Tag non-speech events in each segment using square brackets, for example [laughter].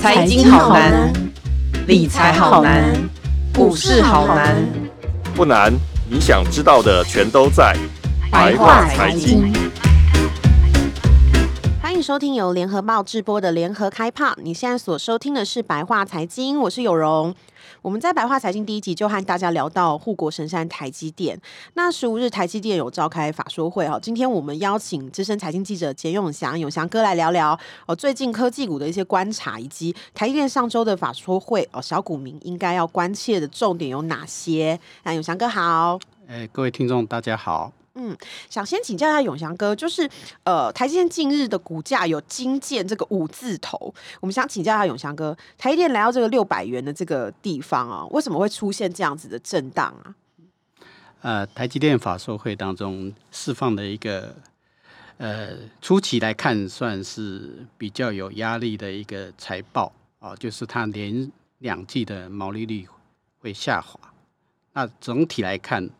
财经好难，理财好难，股市好难。不难，你想知道的全都在白话财经。欢迎收听由联合报直播的联合开炮。你现在所收听的是白话财经，我是有容。我们在白话财经第一集就和大家聊到护国神山台积电。那十五日台积电有召开法说会哈，今天我们邀请资深财经记者简永祥永祥哥来聊聊哦，最近科技股的一些观察，以及台积电上周的法说会哦，小股民应该要关切的重点有哪些？那永祥哥好，哎，各位听众大家好。嗯，想先请教一下永祥哥，就是呃，台积电近日的股价有惊见这个五字头，我们想请教一下永祥哥，台积电来到这个六百元的这个地方啊，为什么会出现这样子的震荡啊？呃，台积电法说会当中释放的一个呃，初期来看算是比较有压力的一个财报啊，就是它连两季的毛利率会下滑，那总体来看。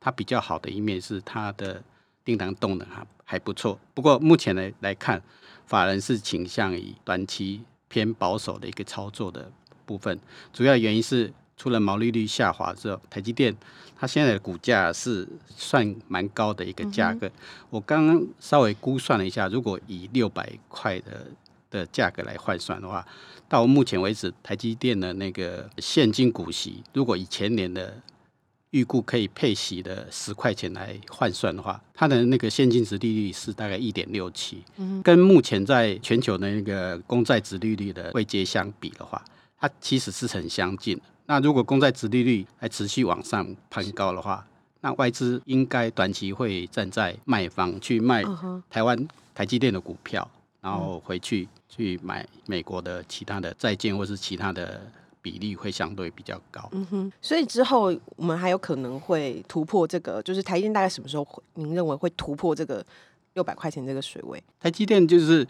它比较好的一面是它的订单动能还还不错，不过目前来来看，法人是倾向于短期偏保守的一个操作的部分。主要原因是除了毛利率下滑之后，台积电它现在的股价是算蛮高的一个价格。嗯、我刚刚稍微估算了一下，如果以六百块的的价格来换算的话，到目前为止，台积电的那个现金股息，如果以前年的预估可以配息的十块钱来换算的话，它的那个现金值利率是大概一点六七，跟目前在全球的那个公债值利率的位阶相比的话，它其实是很相近。那如果公债值利率还持续往上攀高的话，那外资应该短期会站在卖方去卖台湾台积电的股票，然后回去去买美国的其他的债券或是其他的。比例会相对比较高，嗯哼，所以之后我们还有可能会突破这个，就是台积电大概什么时候会？您认为会突破这个六百块钱这个水位？台积电就是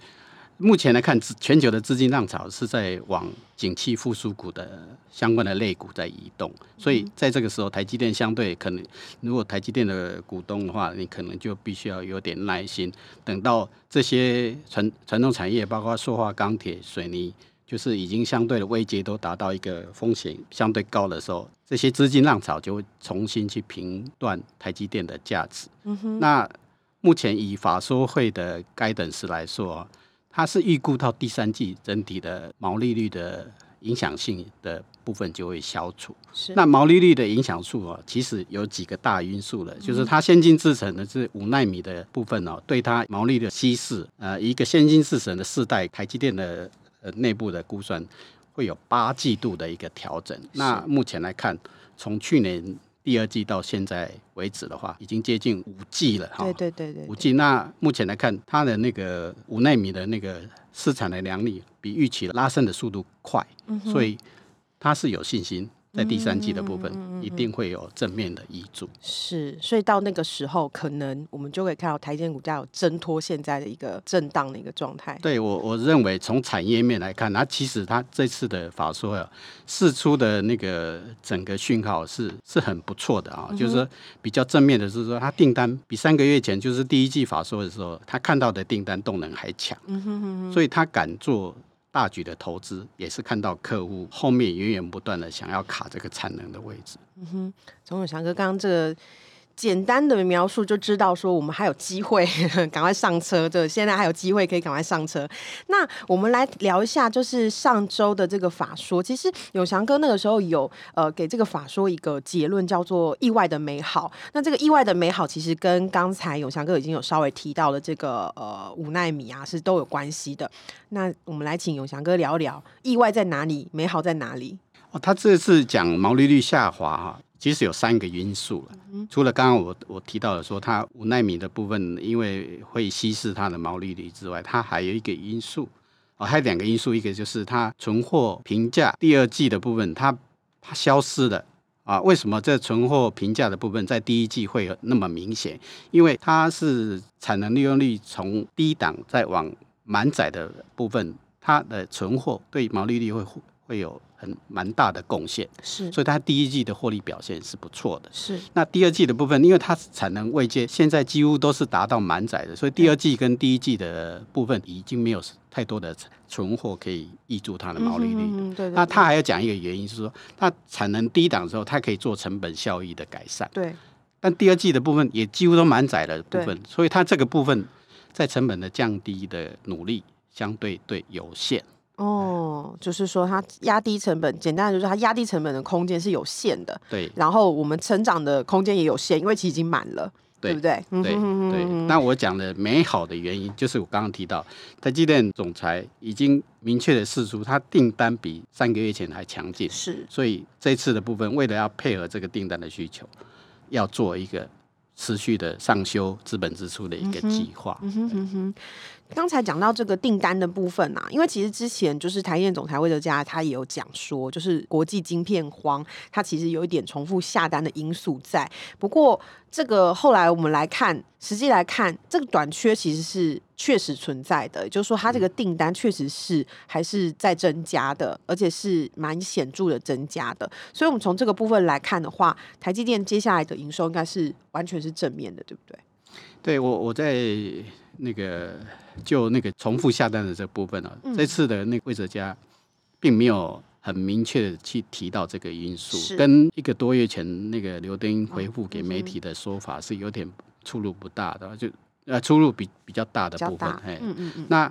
目前来看，全球的资金浪潮是在往景气复苏股的相关的类股在移动，所以在这个时候，台积电相对可能，如果台积电的股东的话，你可能就必须要有点耐心，等到这些传传统产业，包括塑化、钢铁、水泥。就是已经相对的位阶都达到一个风险相对高的时候，这些资金浪潮就会重新去评断台积电的价值。嗯哼。那目前以法说会的 guidance 来说，它是预估到第三季整体的毛利率的影响性的部分就会消除。是。那毛利率的影响数啊，其实有几个大因素了，就是它先进制程的是五纳米的部分哦，对它毛利的稀释，呃，一个先进制程的世代台积电的。呃，内部的估算会有八季度的一个调整。那目前来看，从去年第二季到现在为止的话，已经接近五季了哈。对对对对，五季。那目前来看，它的那个五纳米的那个市场的量力比预期拉升的速度快，嗯、所以它是有信心。在第三季的部分，一定会有正面的遗嘱。是，所以到那个时候，可能我们就可以看到台积电股价有挣脱现在的一个震荡的一个状态。对我，我认为从产业面来看，它其实它这次的法说啊，释出的那个整个讯号是是很不错的啊，嗯、就是说比较正面的是说，它订单比三个月前就是第一季法说的时候，他看到的订单动能还强，嗯哼哼哼，所以他敢做。大举的投资也是看到客户后面源源不断的想要卡这个产能的位置。嗯哼，钟永祥哥刚刚这个。简单的描述就知道说我们还有机会 [laughs] 赶快上车，对，现在还有机会可以赶快上车。那我们来聊一下，就是上周的这个法说，其实永祥哥那个时候有呃给这个法说一个结论，叫做意外的美好。那这个意外的美好，其实跟刚才永祥哥已经有稍微提到的这个呃五奈米啊是都有关系的。那我们来请永祥哥聊聊，意外在哪里，美好在哪里？哦，他这次讲毛利率下滑哈。其实有三个因素了，除了刚刚我我提到的说它五奈米的部分，因为会稀释它的毛利率之外，它还有一个因素啊，还有两个因素，一个就是它存货评价第二季的部分它它消失了啊。为什么这存货评价的部分在第一季会有那么明显？因为它是产能利用率从低档再往满载的部分，它的存货对毛利率会。会有很蛮大的贡献，是，所以它第一季的获利表现是不错的。是，那第二季的部分，因为它产能未接现在几乎都是达到满载的，所以第二季跟第一季的部分已经没有太多的存货可以挹注它的毛利率。嗯，对。那它还要讲一个原因，是说它产能低档的时候，它可以做成本效益的改善。对。但第二季的部分也几乎都满载了部分，所以它这个部分在成本的降低的努力相对对有限。哦，就是说它压低成本，简单的就是它压低成本的空间是有限的。对，然后我们成长的空间也有限，因为其实已经满了，对，对不对？对对。那我讲的美好的原因，就是我刚刚提到，台积电总裁已经明确的示出，他订单比三个月前还强劲。是，所以这次的部分，为了要配合这个订单的需求，要做一个持续的上修资本支出的一个计划。嗯哼嗯哼。刚才讲到这个订单的部分啊，因为其实之前就是台电总裁魏哲嘉他也有讲说，就是国际晶片荒，它其实有一点重复下单的因素在。不过这个后来我们来看，实际来看，这个短缺其实是确实存在的，也就是说它这个订单确实是还是在增加的，而且是蛮显著的增加的。所以我们从这个部分来看的话，台积电接下来的营收应该是完全是正面的，对不对？对，我我在那个。就那个重复下单的这部分呢、啊，嗯、这次的那个魏哲家并没有很明确的去提到这个因素，跟一个多月前那个刘丁回复给媒体的说法是有点出入不大的，就呃出入比比较大的部分。哎，嗯嗯嗯。那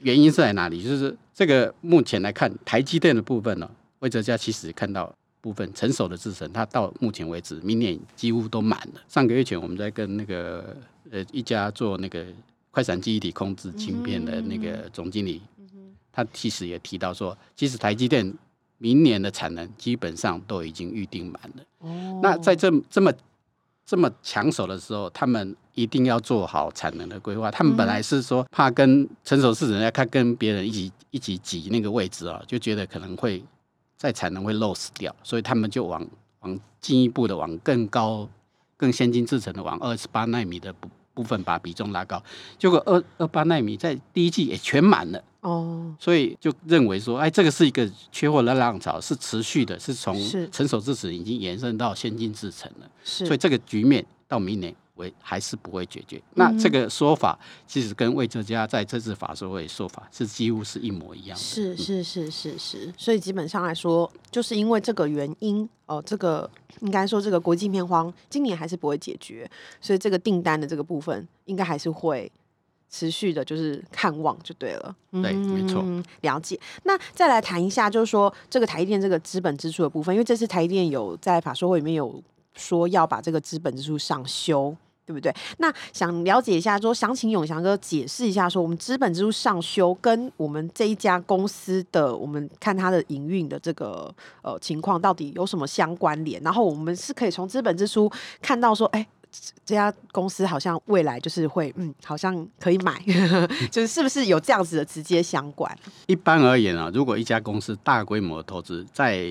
原因是在哪里？就是这个目前来看，台积电的部分呢、啊，魏哲家其实看到部分成熟的制程，它到目前为止明年几乎都满了。上个月前我们在跟那个呃一家做那个。快闪记忆体控制晶片的那个总经理，嗯嗯、他其实也提到说，其实台积电明年的产能基本上都已经预定满了。哦、那在这这么这么抢手的时候，他们一定要做好产能的规划。他们本来是说怕跟成熟市场要看跟别人一起一起挤那个位置啊，就觉得可能会在产能会 loss 掉，所以他们就往往进一步的往更高、更先进制程的往二十八纳米的不。部分把比重拉高，结果二二八纳米在第一季也全满了。哦，所以就认为说，哎，这个是一个缺货的浪潮，是持续的，是从成熟制程已经延伸到先进制程了，是，所以这个局面到明年。还是不会解决。那这个说法其实跟魏哲家在这次法说会说法是几乎是一模一样的。是是是是是，所以基本上来说，就是因为这个原因哦，这个应该说这个国际片荒今年还是不会解决，所以这个订单的这个部分应该还是会持续的，就是看望就对了。对，没错。嗯，了解。那再来谈一下，就是说这个台电这个资本支出的部分，因为这次台电有在法说会里面有说要把这个资本支出上修。对不对？那想了解一下，说想请永祥哥解释一下，说我们资本支出上修跟我们这一家公司的，我们看它的营运的这个呃情况到底有什么相关联？然后我们是可以从资本支出看到说，哎，这家公司好像未来就是会，嗯，好像可以买，[laughs] 就是是不是有这样子的直接相关？一般而言啊，如果一家公司大规模投资，在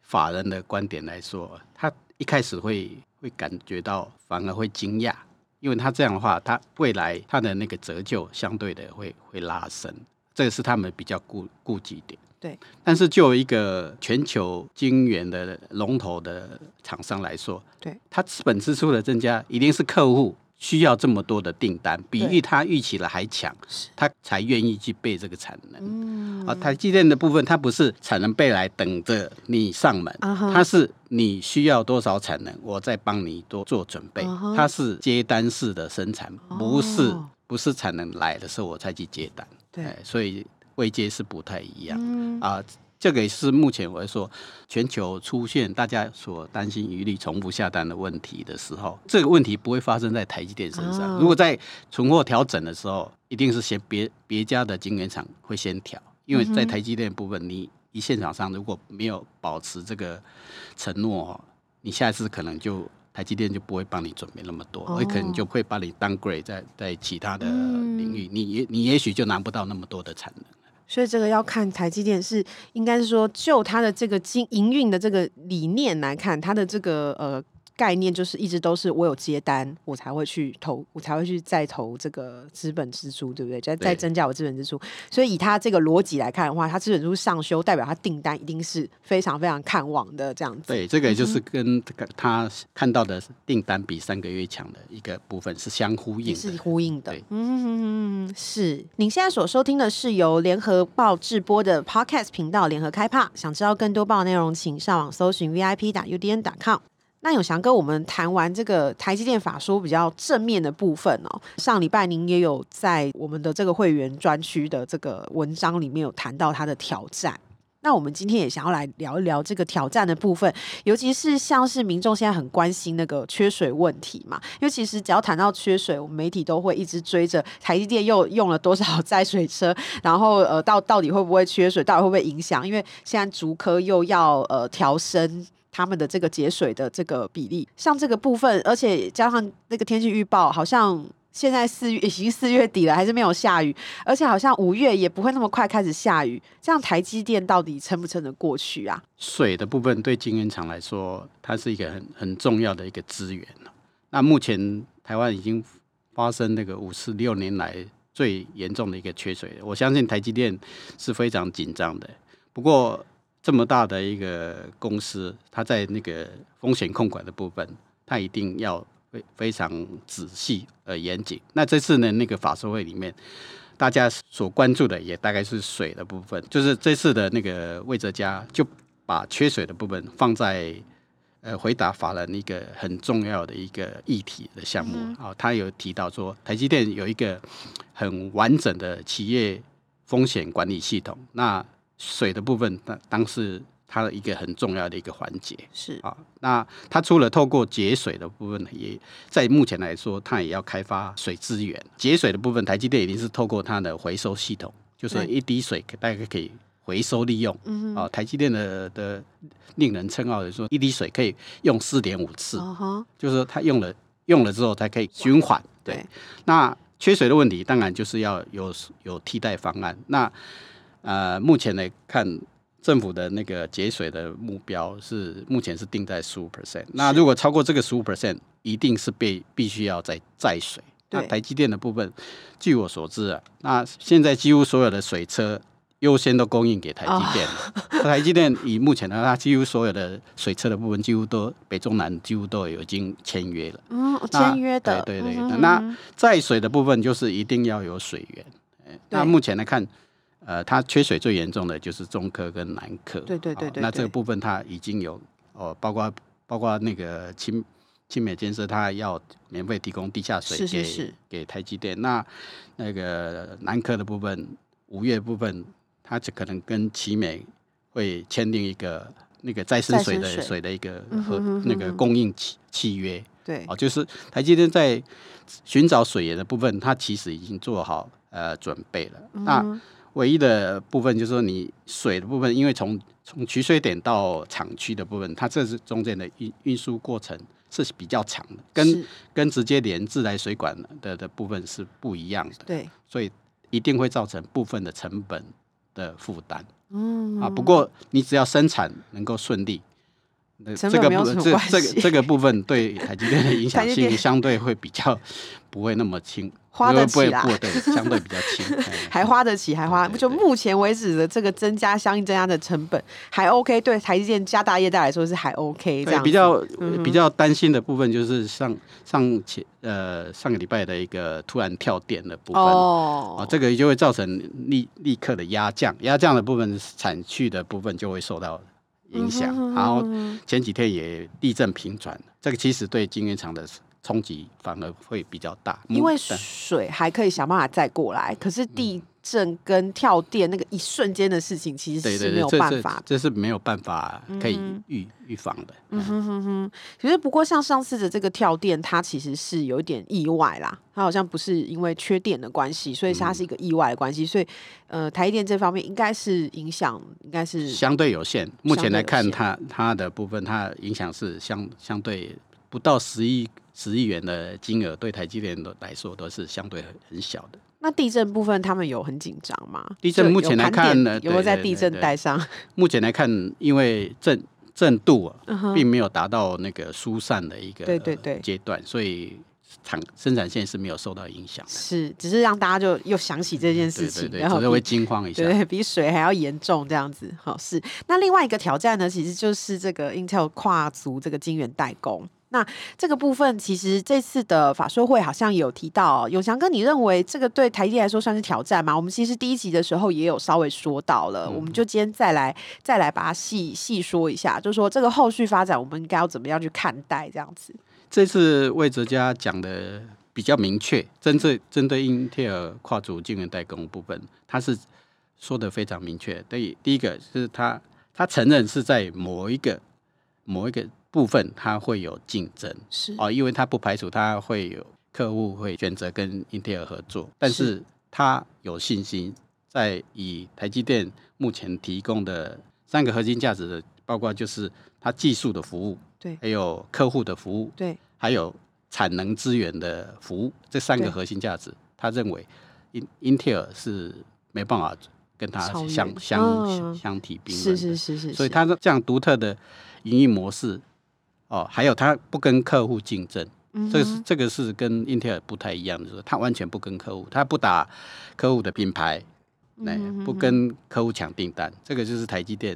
法人的观点来说，他一开始会。会感觉到反而会惊讶，因为他这样的话，他未来他的那个折旧相对的会会拉升，这个是他们比较顾顾忌点。对，但是就一个全球晶圆的龙头的厂商来说，对，他资本支出的增加一定是客户。需要这么多的订单，比预他预期的还强，他才愿意去备这个产能。嗯，啊，台积电的部分，它不是产能备来等着你上门，它是你需要多少产能，我再帮你多做准备。它是接单式的生产，不是不是产能来的时候我才去接单。对，所以位阶是不太一样啊。这个也是目前我说全球出现大家所担心余力重复下单的问题的时候，这个问题不会发生在台积电身上。如果在存货调整的时候，一定是先别别家的晶圆厂会先调，因为在台积电部分，你一线厂商如果没有保持这个承诺，你下一次可能就台积电就不会帮你准备那么多，会可能就会把你 downgrade 在在其他的领域，你也你也许就拿不到那么多的产能。所以这个要看台积电是，应该是说就它的这个经营运的这个理念来看，它的这个呃概念就是一直都是我有接单，我才会去投，我才会去再投这个资本支出，对不对？再再增加我资本支出。所以以他这个逻辑来看的话，他资本支出上修，代表他订单一定是非常非常看望的这样子。对，这个也就是跟这个他看到的订单比三个月强的一个部分是相呼应的，是呼应的。对嗯，是。您现在所收听的是由联合报制播的 Podcast 频道，联合开帕。想知道更多报内容，请上网搜寻 VIP 打 UDN 打 com。那永祥哥，我们谈完这个台积电法说比较正面的部分哦。上礼拜您也有在我们的这个会员专区的这个文章里面有谈到它的挑战。那我们今天也想要来聊一聊这个挑战的部分，尤其是像是民众现在很关心那个缺水问题嘛。因为其实只要谈到缺水，我们媒体都会一直追着台积电又用了多少载水车，然后呃到到底会不会缺水，到底会不会影响？因为现在竹科又要呃调升。他们的这个节水的这个比例，像这个部分，而且加上那个天气预报，好像现在四月已经四月底了，还是没有下雨，而且好像五月也不会那么快开始下雨，这样台积电到底撑不撑得过去啊？水的部分对晶圆厂来说，它是一个很很重要的一个资源。那目前台湾已经发生那个五十六年来最严重的一个缺水，我相信台积电是非常紧张的。不过，这么大的一个公司，它在那个风险控管的部分，它一定要非非常仔细而严谨。那这次呢，那个法说会里面，大家所关注的也大概是水的部分，就是这次的那个魏哲家就把缺水的部分放在呃回答法人一个很重要的一个议题的项目啊、嗯，他有提到说，台积电有一个很完整的企业风险管理系统，那。水的部分，当当是它的一个很重要的一个环节，是啊。那它除了透过节水的部分，也在目前来说，它也要开发水资源。节水的部分，台积电已经是透过它的回收系统，就是一滴水大概可以回收利用。嗯啊，台积电的的令人称傲的说，一滴水可以用四点五次，哦，就是它用了用了之后才可以循环。对，那缺水的问题，当然就是要有有替代方案。那呃，目前来看，政府的那个节水的目标是目前是定在十五 percent。那如果超过这个十五 percent，一定是被必须要再再水。那台积电的部分，据我所知啊，那现在几乎所有的水车优先都供应给台积电。哦、台积电以目前的它几乎所有的水车的部分，几乎都北中南几乎都有已经签约了。嗯，签约的。对对对。嗯、那在水的部分就是一定要有水源。那目前来看。呃，它缺水最严重的就是中科跟南科。对对对对，对、哦。那这个部分它已经有哦，包括包括那个清清美建设，它要免费提供地下水给给台积电。那那个南科的部分，五月部分，它就可能跟奇美会签订一个那个再生水的水，水的一个和那个供应契契约。对，哦，就是台积电在寻找水源的部分，它其实已经做好呃准备了。嗯、那唯一的部分就是说，你水的部分，因为从从取水点到厂区的部分，它这是中间的运运输过程是比较长的，跟跟直接连自来水管的的部分是不一样的。对，所以一定会造成部分的成本的负担。嗯啊，不过你只要生产能够顺利。这个部分，这这个这个部分对台积电的影响性相对会比较不会那么轻，花得起啦，对，相对比较轻，[laughs] 还花得起，还花，就目前为止的这个增加相应增加的成本还 OK，对台积电家大业大来说是还 OK 这样。比较、嗯、比较担心的部分就是上上前呃上个礼拜的一个突然跳电的部分哦，哦，这个就会造成立立刻的压降，压降的部分产区的部分就会受到。影响，然后前几天也地震频传，这个其实对晶圆厂的冲击反而会比较大。因为水还可以想办法再过来，可是地震跟跳电那个一瞬间的事情，其实是没有办法，这是没有办法可以预预防的。嗯哼哼哼。其实不过像上次的这个跳电，它其实是有一点意外啦，它好像不是因为缺电的关系，所以它是一个意外的关系。所以呃，台积电这方面应该是影响，应该是相对有限。目前来看，它它的部分，它影响是相相对不到十亿十亿元的金额，对台积电的来说都是相对很小的。那地震部分，他们有很紧张吗？地震 [laughs] 目前来看呢，有没有在地震带上？目前来看，因为震震度啊，嗯并没有达到那个疏散的一个对对对阶段，所以产生产线是没有受到影响的。是，只是让大家就又想起这件事情，对对对，然后只是会惊慌一下。对，比水还要严重这样子。好，是那另外一个挑战呢，其实就是这个 Intel 跨足这个晶圆代工。那这个部分，其实这次的法说会好像有提到，永祥哥，你认为这个对台积电来说算是挑战吗？我们其实第一集的时候也有稍微说到了，嗯、我们就今天再来再来把它细细说一下，就是说这个后续发展，我们应该要怎么样去看待这样子？这次魏哲家讲的比较明确，针对针对英特尔跨足晶圆代工部分，他是说的非常明确。对，第一个是他他承认是在某一个某一个。部分它会有竞争，是。哦，因为它不排除它会有客户会选择跟英特尔合作，但是它有信心在以台积电目前提供的三个核心价值的，包括就是它技术的服务，对，还有客户的服务，对，还有产能资源的服务，这三个核心价值，他认为英英特尔是没办法跟他相相、嗯、相提并论的，是是是是，所以他这样独特的营运模式。哦，还有他不跟客户竞争，嗯、这个是这个是跟英特尔不太一样的，就是他完全不跟客户，他不打客户的品牌，哎、嗯，不跟客户抢订单，这个就是台积电，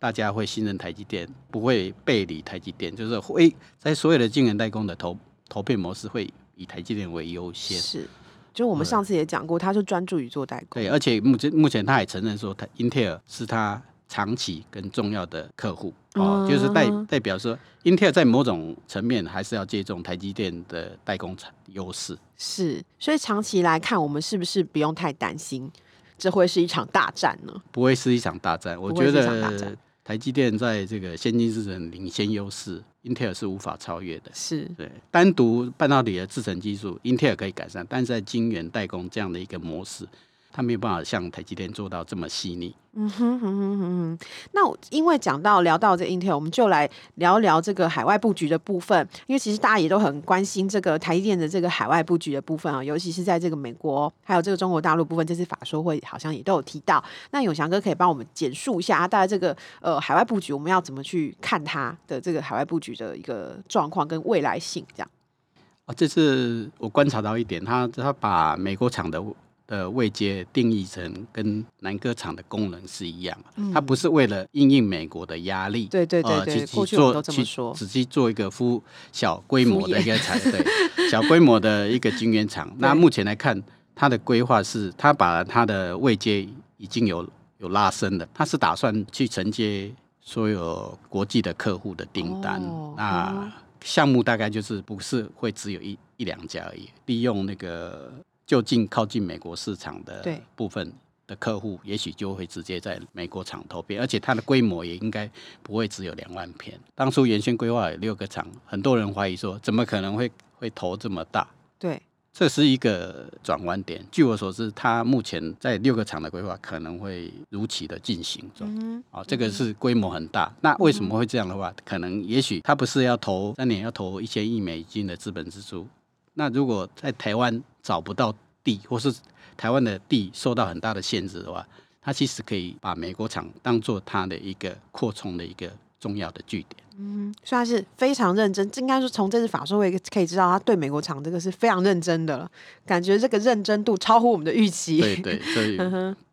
大家会信任台积电，不会背离台积电，就是会在所有的晶圆代工的投投片模式会以台积电为优先。是，就我们上次也讲过，他是专注于做代工，对，而且目前目前他也承认说，他英特尔是他。长期跟重要的客户哦，就是代代表说，Intel 在某种层面还是要借重台积电的代工厂优势。是，所以长期来看，我们是不是不用太担心，这会是一场大战呢？不会是一场大战，我觉得台积电在这个先进制程领先优势，Intel 是无法超越的。是对，单独半导体的制程技术，Intel 可以改善，但是在晶圆代工这样的一个模式。他没有办法像台积电做到这么细腻。嗯哼哼哼哼哼。那因为讲到聊到这 Intel，我们就来聊聊这个海外布局的部分。因为其实大家也都很关心这个台积电的这个海外布局的部分啊，尤其是在这个美国还有这个中国大陆部分，这次法说会好像也都有提到。那永祥哥可以帮我们简述一下，大家这个呃海外布局，我们要怎么去看它的这个海外布局的一个状况跟未来性？这样。啊，这次我观察到一点，他他把美国厂的。的位阶定义成跟南歌厂的功能是一样，嗯、它不是为了应应美国的压力，对对对对，呃、去过去做去只去做一个附小规模的一个产，对，[laughs] 小规模的一个晶圆厂。[laughs] 那目前来看，它的规划是，它把它的位阶已经有有拉升了，它是打算去承接所有国际的客户的订单。哦、那项目大概就是不是会只有一一两家而已，利用那个。就近靠近美国市场的部分的客户，也许就会直接在美国厂投片，而且它的规模也应该不会只有两万片。当初原先规划有六个厂，很多人怀疑说，怎么可能会会投这么大？对，这是一个转弯点。据我所知，它目前在六个厂的规划可能会如期的进行中。嗯，啊，这个是规模很大。那为什么会这样的话？可能也许它不是要投三年要投一千亿美金的资本支出。那如果在台湾找不到地，或是台湾的地受到很大的限制的话，他其实可以把美国厂当做他的一个扩充的一个重要的据点。嗯，所以他是非常认真，应该是从这次法说会可以知道，他对美国厂这个是非常认真的，感觉这个认真度超乎我们的预期。对对，所以。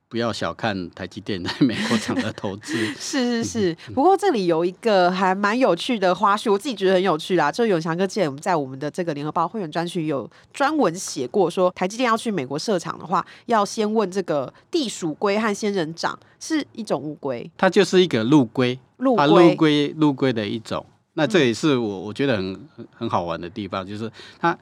不要小看台积电在 [laughs] 美国厂的投资，[laughs] 是是是。不过这里有一个还蛮有趣的花絮，我自己觉得很有趣啦。就永祥哥之前我们在我们的这个联合报会员专区有专文写过，说台积电要去美国设厂的话，要先问这个地鼠龟和仙人掌是一种乌龟，它就是一个陆龟，陆龟，陆龟，陆龟的一种。那这也是我我觉得很很好玩的地方，就是它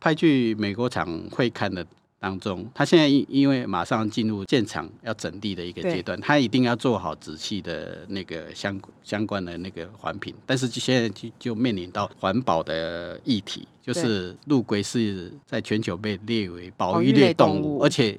派去美国厂会看的。当中，他现在因因为马上进入建厂要整地的一个阶段，他一定要做好仔细的那个相相关的那个环评，但是现在就就面临到环保的议题，就是陆龟是在全球被列为保育类动物，而且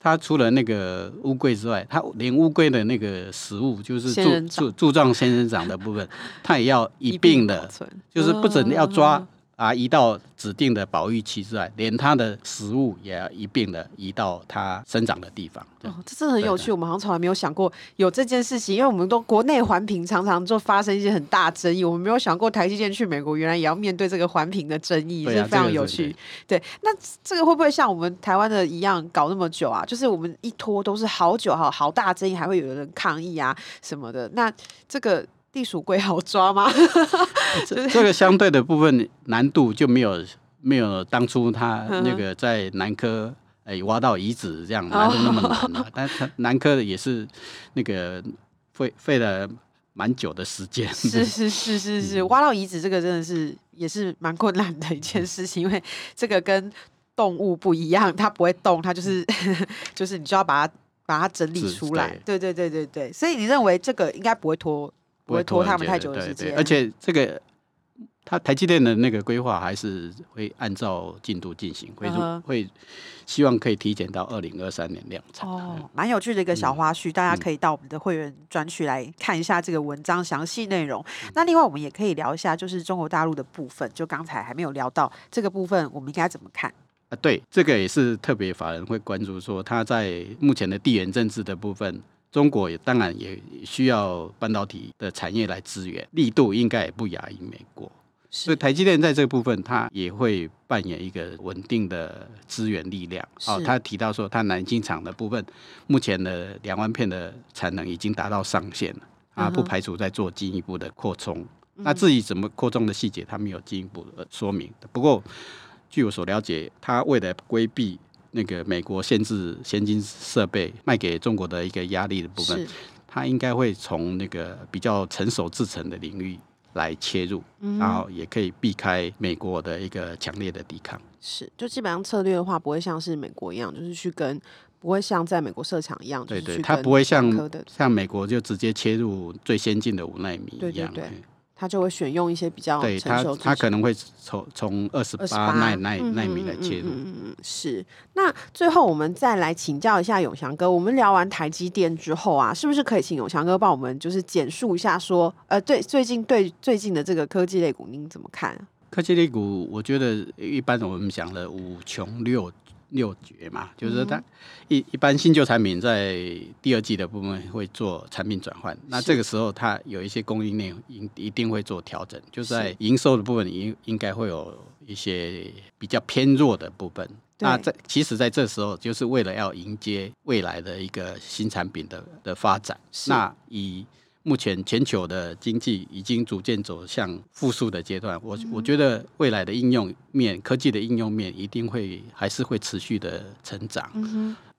它除了那个乌龟之外，它连乌龟的那个食物就是柱柱柱状仙人掌的部分，[laughs] 它也要一并的，就是不准要抓。啊，移到指定的保育区之外，连它的食物也要一并的移到它生长的地方。哦，这真的很有趣，我们好像从来没有想过有这件事情，因为我们都国内环评常常就发生一些很大争议，我们没有想过台积电去美国原来也要面对这个环评的争议，是非常有趣。对，那这个会不会像我们台湾的一样搞那么久啊？就是我们一拖都是好久，好好大争议，还会有人抗议啊什么的。那这个。地鼠龟好抓吗？[laughs] 这 [laughs] 这个相对的部分难度就没有没有当初他那个在南科哎挖到遗址这样难度那么难了，[laughs] 但是南科的也是那个费费了蛮久的时间。是是是是是，挖到遗址这个真的是也是蛮困难的一件事情，因为这个跟动物不一样，它不会动，它就是 [laughs] 就是你就要把它把它整理出来。对对对对对，所以你认为这个应该不会拖？不会拖他们太久的时间，而且这个他台积电的那个规划还是会按照进度进行，会会希望可以提前到二零二三年量产。哦，蛮有趣的一个小花絮，大家可以到我们的会员专区来看一下这个文章详细内容。那另外我们也可以聊一下，就是中国大陆的部分，就刚才还没有聊到这个部分，我们应该怎么看？啊，对，这个也是特别法人会关注，说他在目前的地缘政治的部分。中国也当然也需要半导体的产业来支援，力度应该也不亚于美国，所以台积电在这个部分，它也会扮演一个稳定的资源力量。哦，他提到说，他南京厂的部分，目前的两万片的产能已经达到上限了，啊，不排除再做进一步的扩充。那至于怎么扩充的细节，他没有进一步的说明。不过，据我所了解，他为了规避。那个美国限制先进设备卖给中国的一个压力的部分，它应该会从那个比较成熟制成的领域来切入，嗯，然后也可以避开美国的一个强烈的抵抗。是，就基本上策略的话，不会像是美国一样，就是去跟不会像在美国设厂一样，对对，它不会像像美国就直接切入最先进的五纳米一样。对对对他就会选用一些比较对他，他可能会从从二十八奈奈奈米来切入。嗯是。那最后我们再来请教一下永祥哥，我们聊完台积电之后啊，是不是可以请永祥哥帮我们就是简述一下说，呃，对最近对最近的这个科技类股您怎么看？科技类股，我觉得一般我们讲的五穷六。六绝嘛，就是它一一般新旧产品在第二季的部分会做产品转换，那这个时候它有一些供应链一一定会做调整，就在营收的部分应应该会有一些比较偏弱的部分。那在其实在这时候就是为了要迎接未来的一个新产品的的发展，那以。目前全球的经济已经逐渐走向复苏的阶段，我我觉得未来的应用面、科技的应用面一定会还是会持续的成长。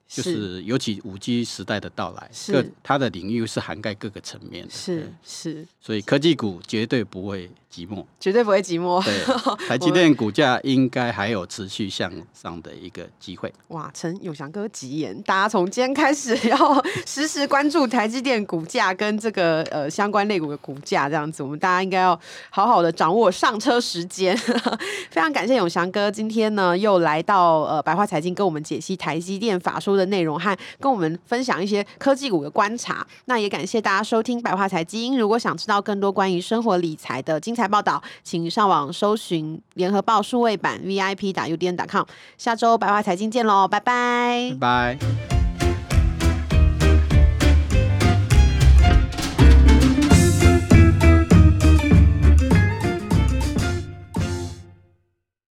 就是。尤其五 G 时代的到来，各它的领域是涵盖各个层面的，是是，所以科技股绝对不会寂寞，绝对不会寂寞。对，[laughs] 台积电股价应该还有持续向上的一个机会。哇，陈永祥哥吉言，大家从今天开始要时时关注台积电股价跟这个呃相关类股的股价，这样子，我们大家应该要好好的掌握上车时间。[laughs] 非常感谢永祥哥今天呢又来到呃白话财经跟我们解析台积电法说的内容和跟我们分享一些科技股的观察，那也感谢大家收听白话财经。如果想知道更多关于生活理财的精彩报道，请上网搜寻联合报数位版 VIP 打 UDN 点 com。下周白话财经见喽，拜拜，拜拜。